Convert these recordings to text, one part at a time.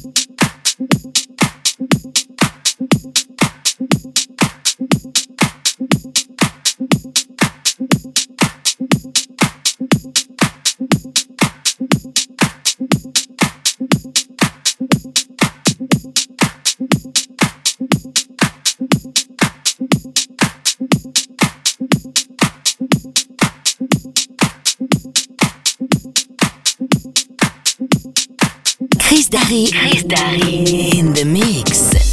Thank you. Dari. Chris Dari. In the mix.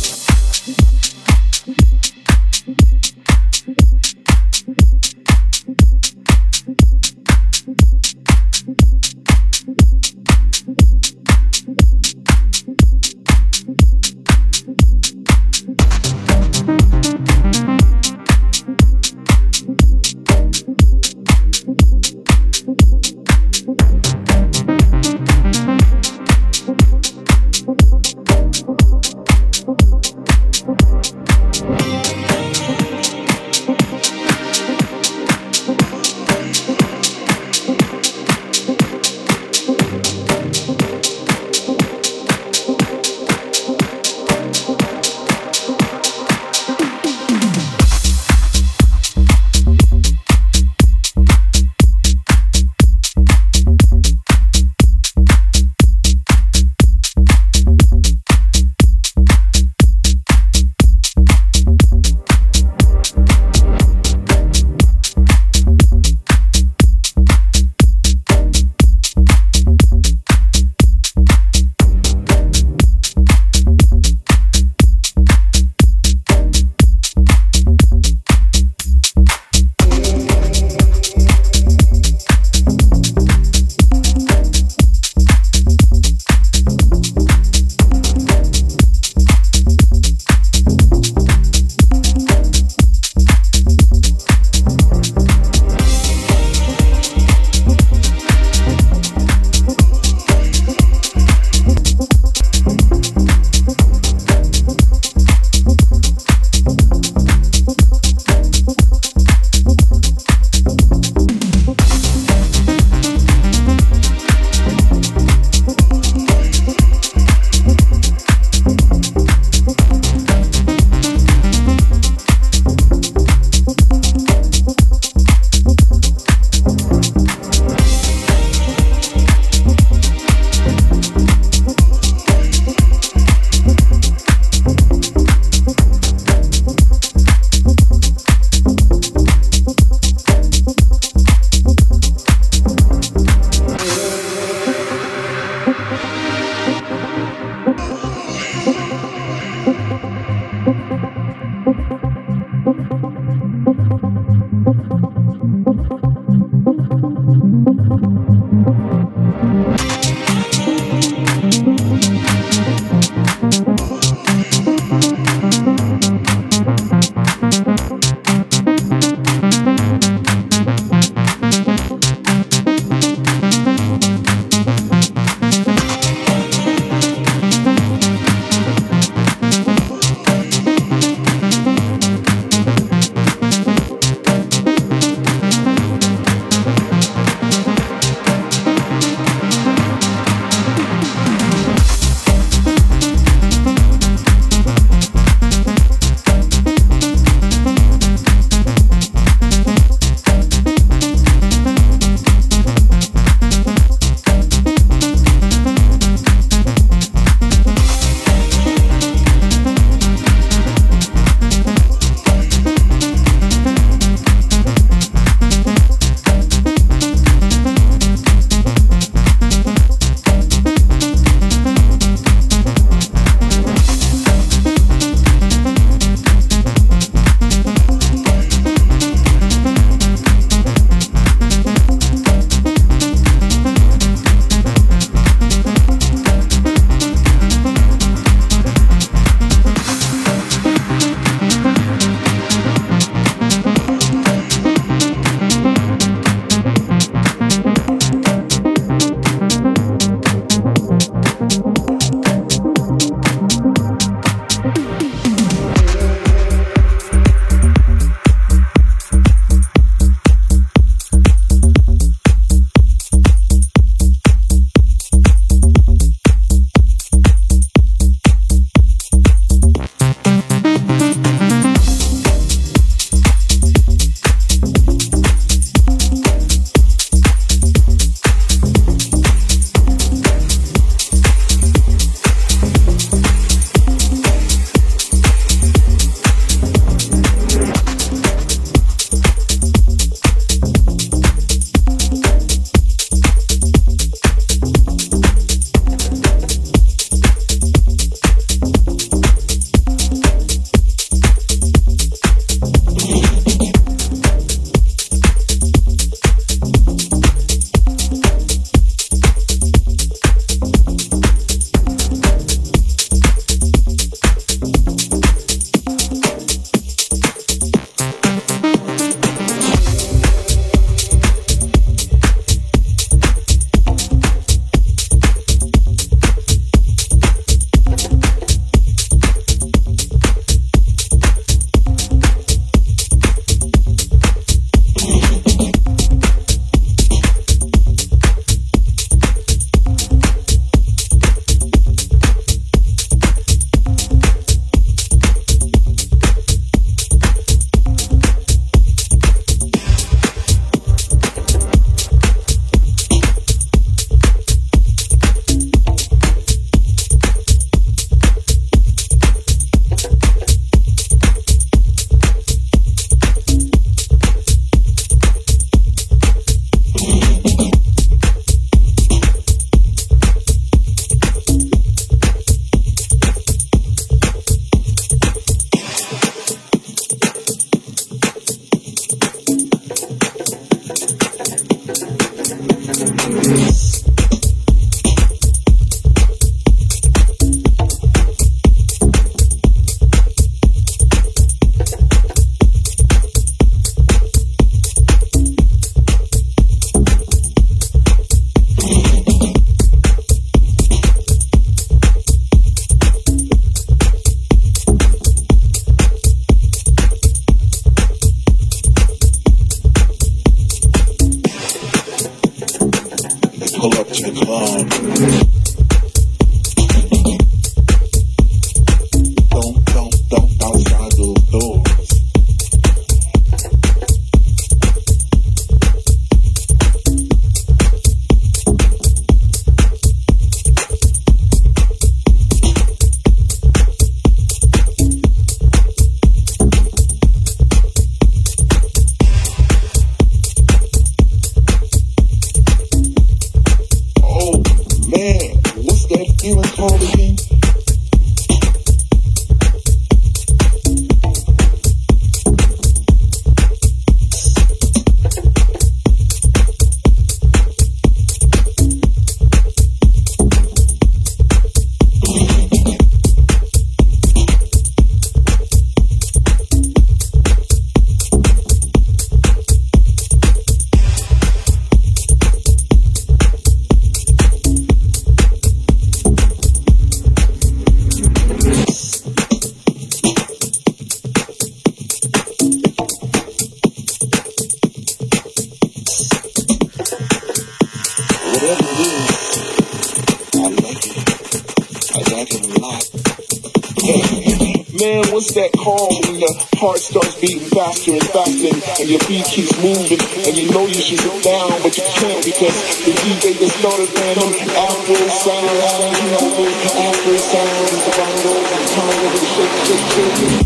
beating faster and faster, and your feet keeps moving, and you know you should get down, but you can't because the DJ just started playing them Afro sound, Afro sound, Afro sound, Afro sound, Afro sound, Afro sound, Afro sound, Afro sound, sound,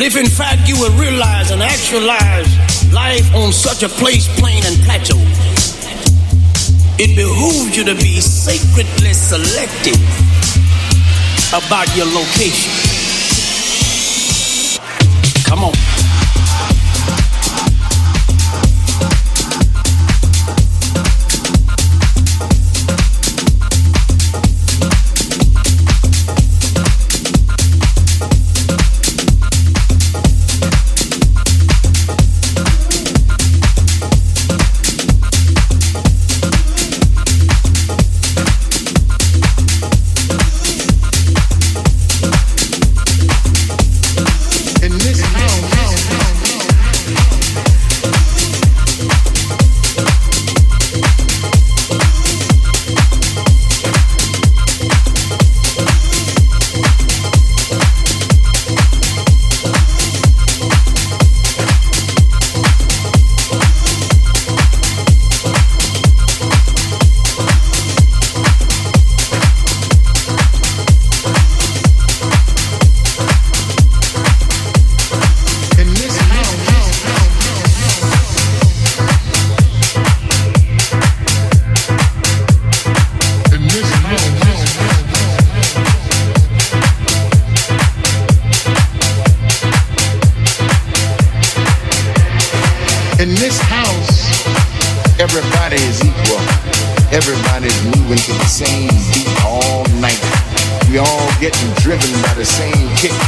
That if in fact you will realize and actualize life on such a place, plain and plateau, it behooves you to be sacredly selective about your location. Come on.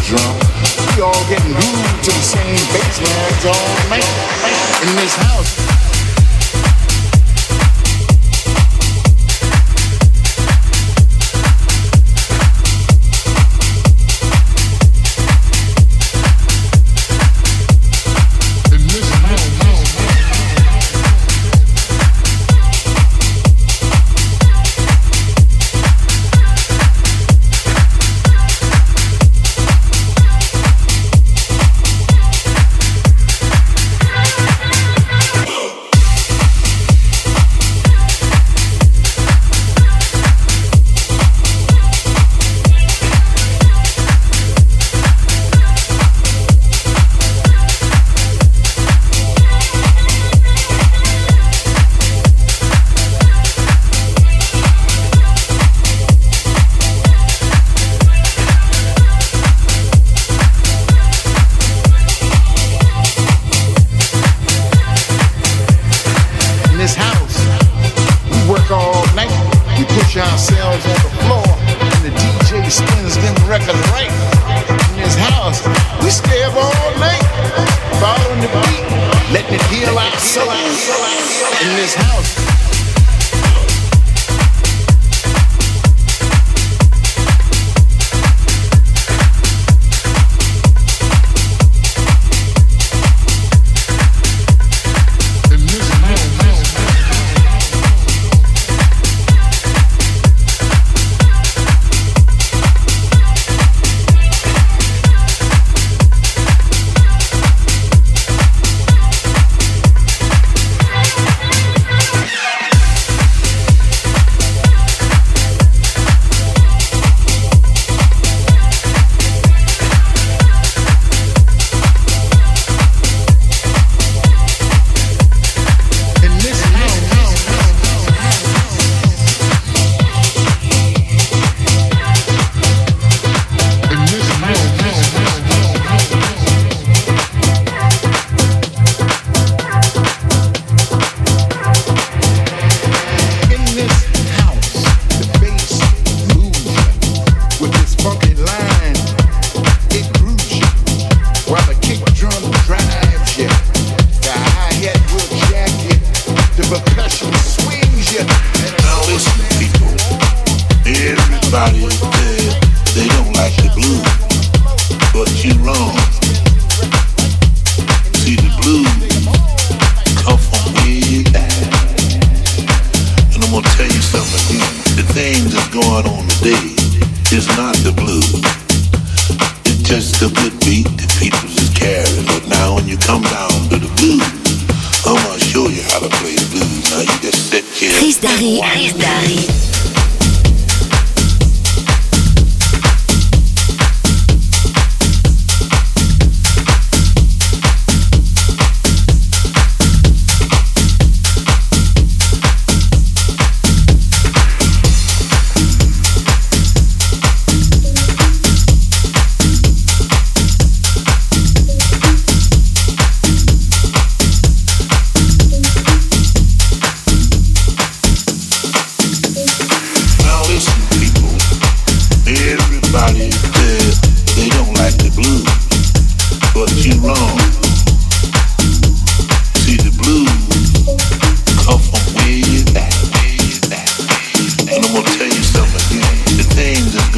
Drum. We all getting grooved to the same bass all night. In this house.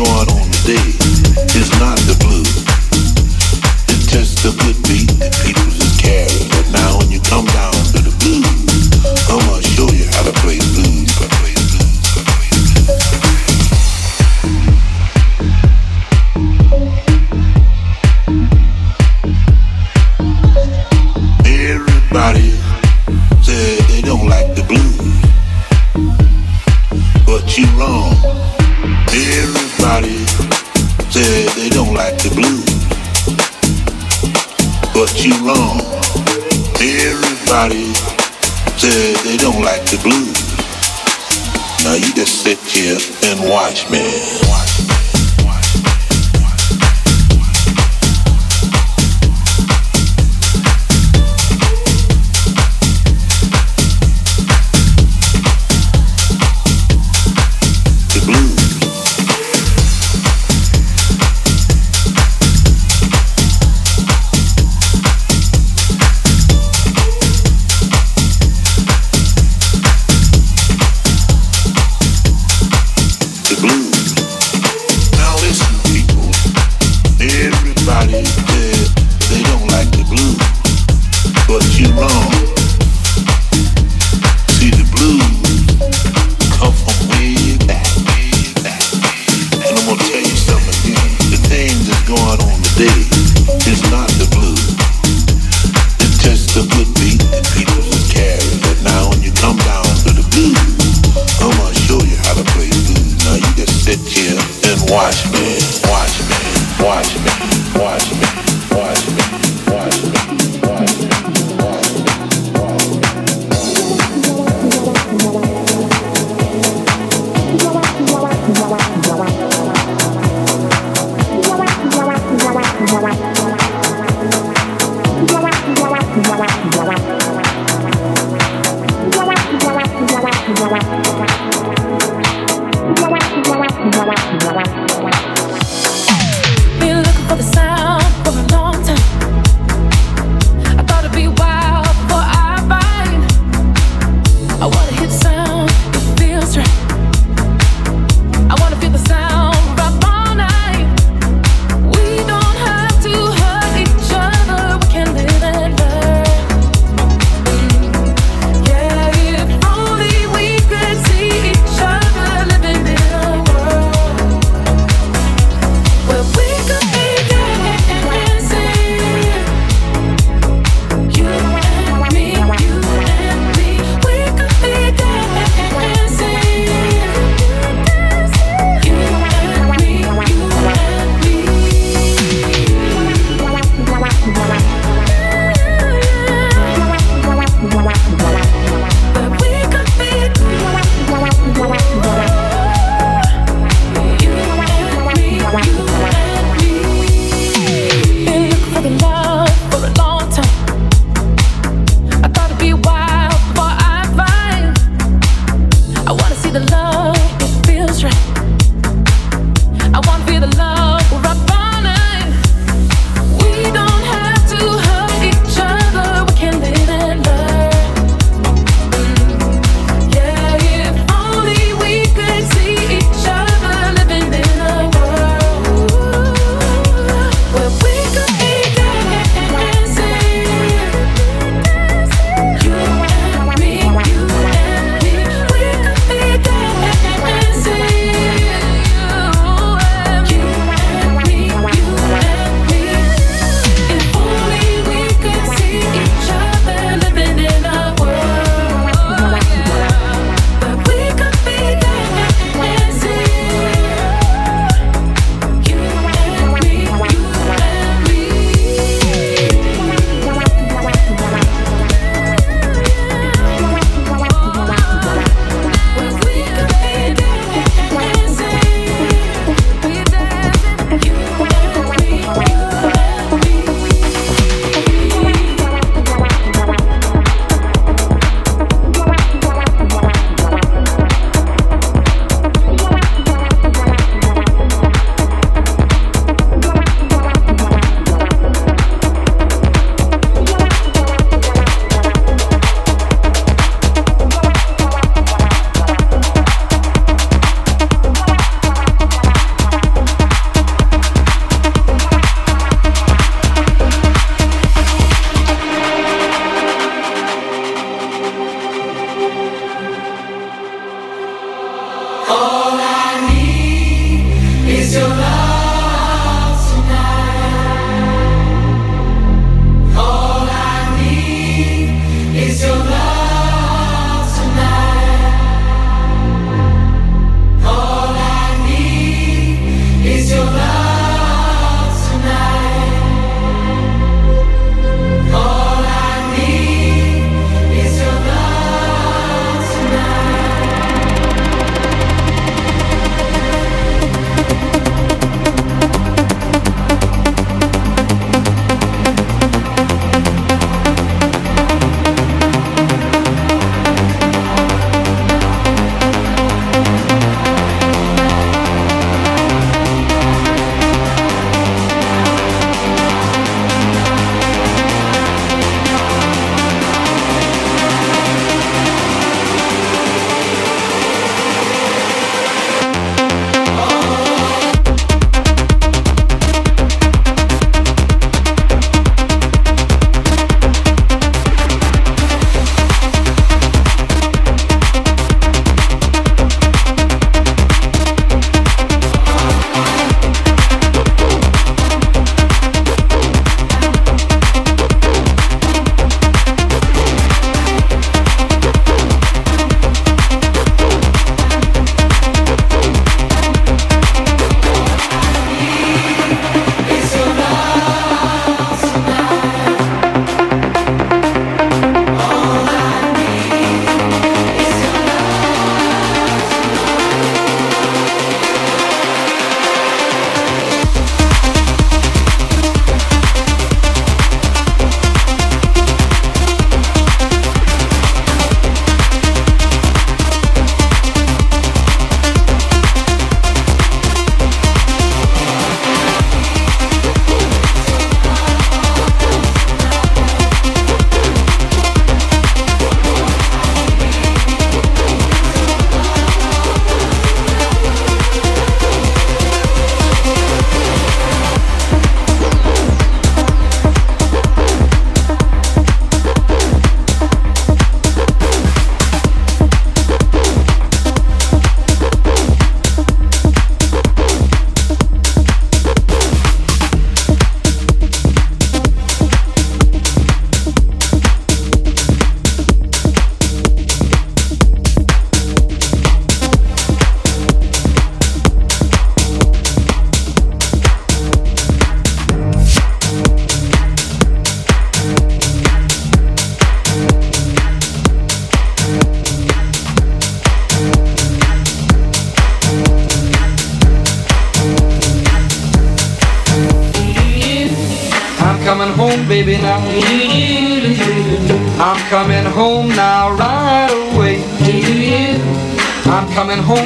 It's on is not the blues. It's just a good beat that people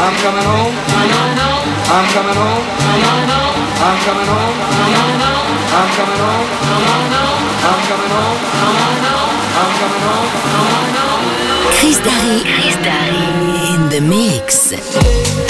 I'm coming home. I'm coming home. I'm coming home. I'm coming home. I'm on home, I'm coming home. I'm coming home. Chris Darry. Chris Darry. In the mix.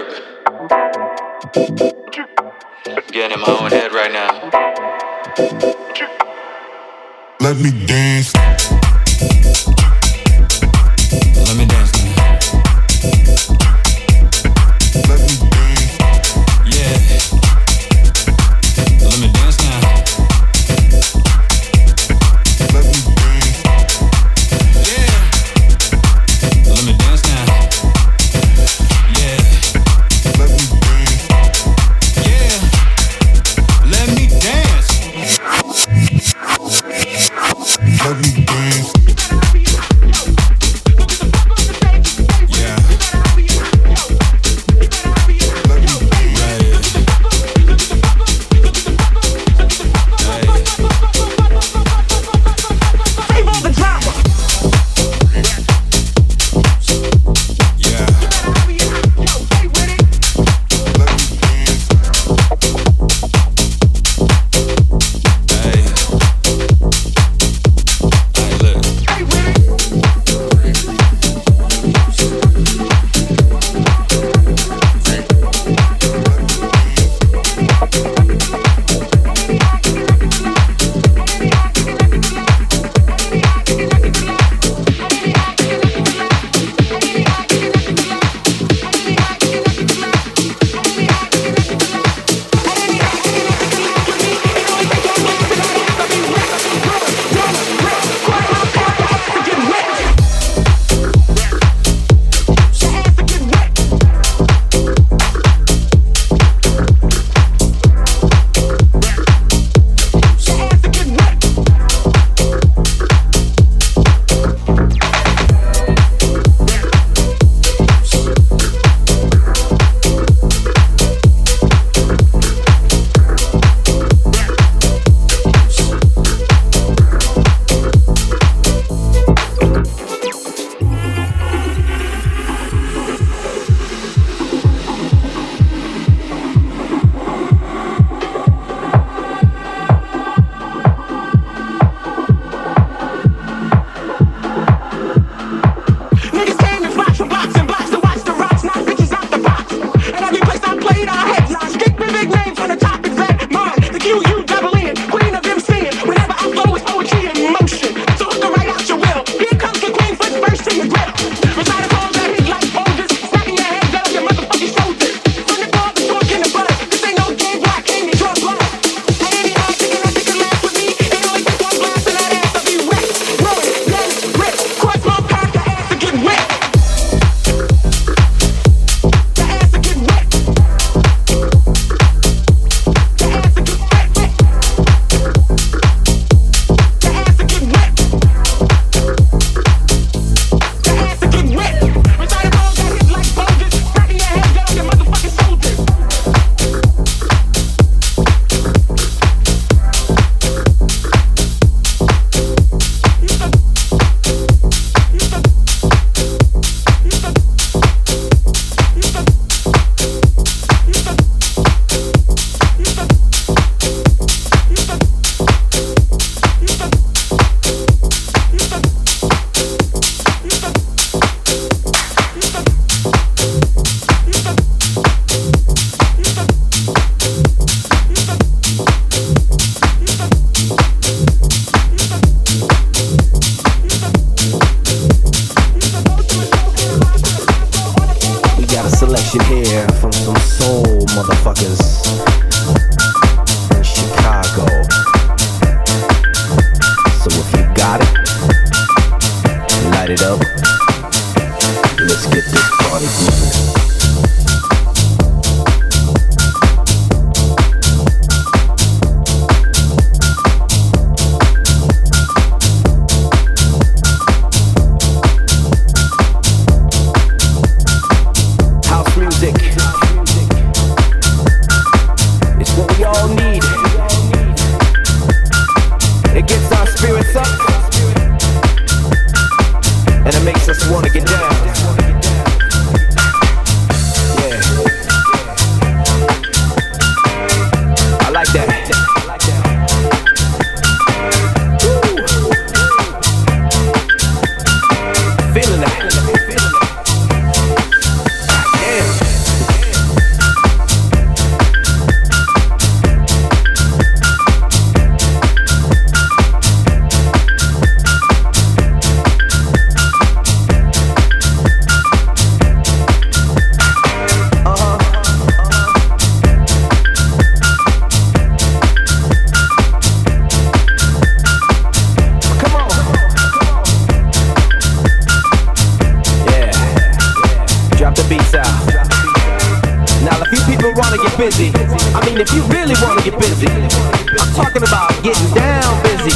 busy. I mean, if you really wanna get busy, I'm talking about getting down busy.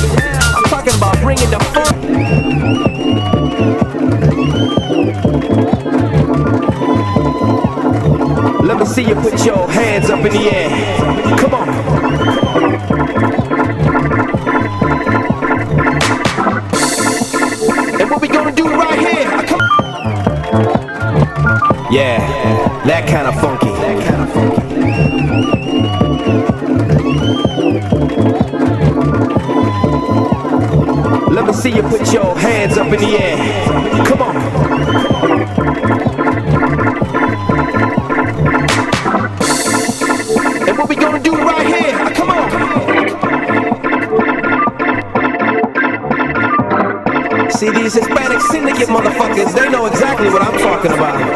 I'm talking about bringing the fun. Let me see you put your hands up in the air. Come on. And what we gonna do right here? Yeah. That kind of funky. See you put your hands up in the air. Come on. And what we gonna do right here? Come on. See these Hispanic syndicate motherfuckers, they know exactly what I'm talking about.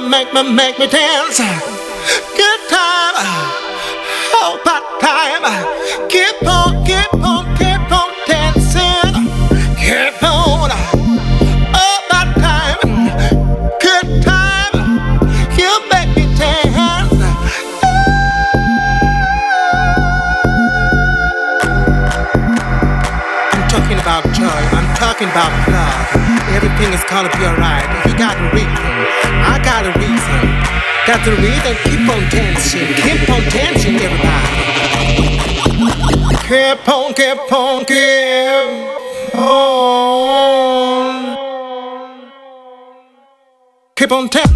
Man, make me, make me dance. Good time, oh, that time. Keep on, keep on, keep on dancing. Keep on, oh, that time. Good time, you make me dance. I'm talking about joy. I'm talking about love. Everything is gonna be alright. You got a Got the reason. Keep on dancing. Keep on dancing, everybody. Keep on, keep on, keep on. Keep on dancing.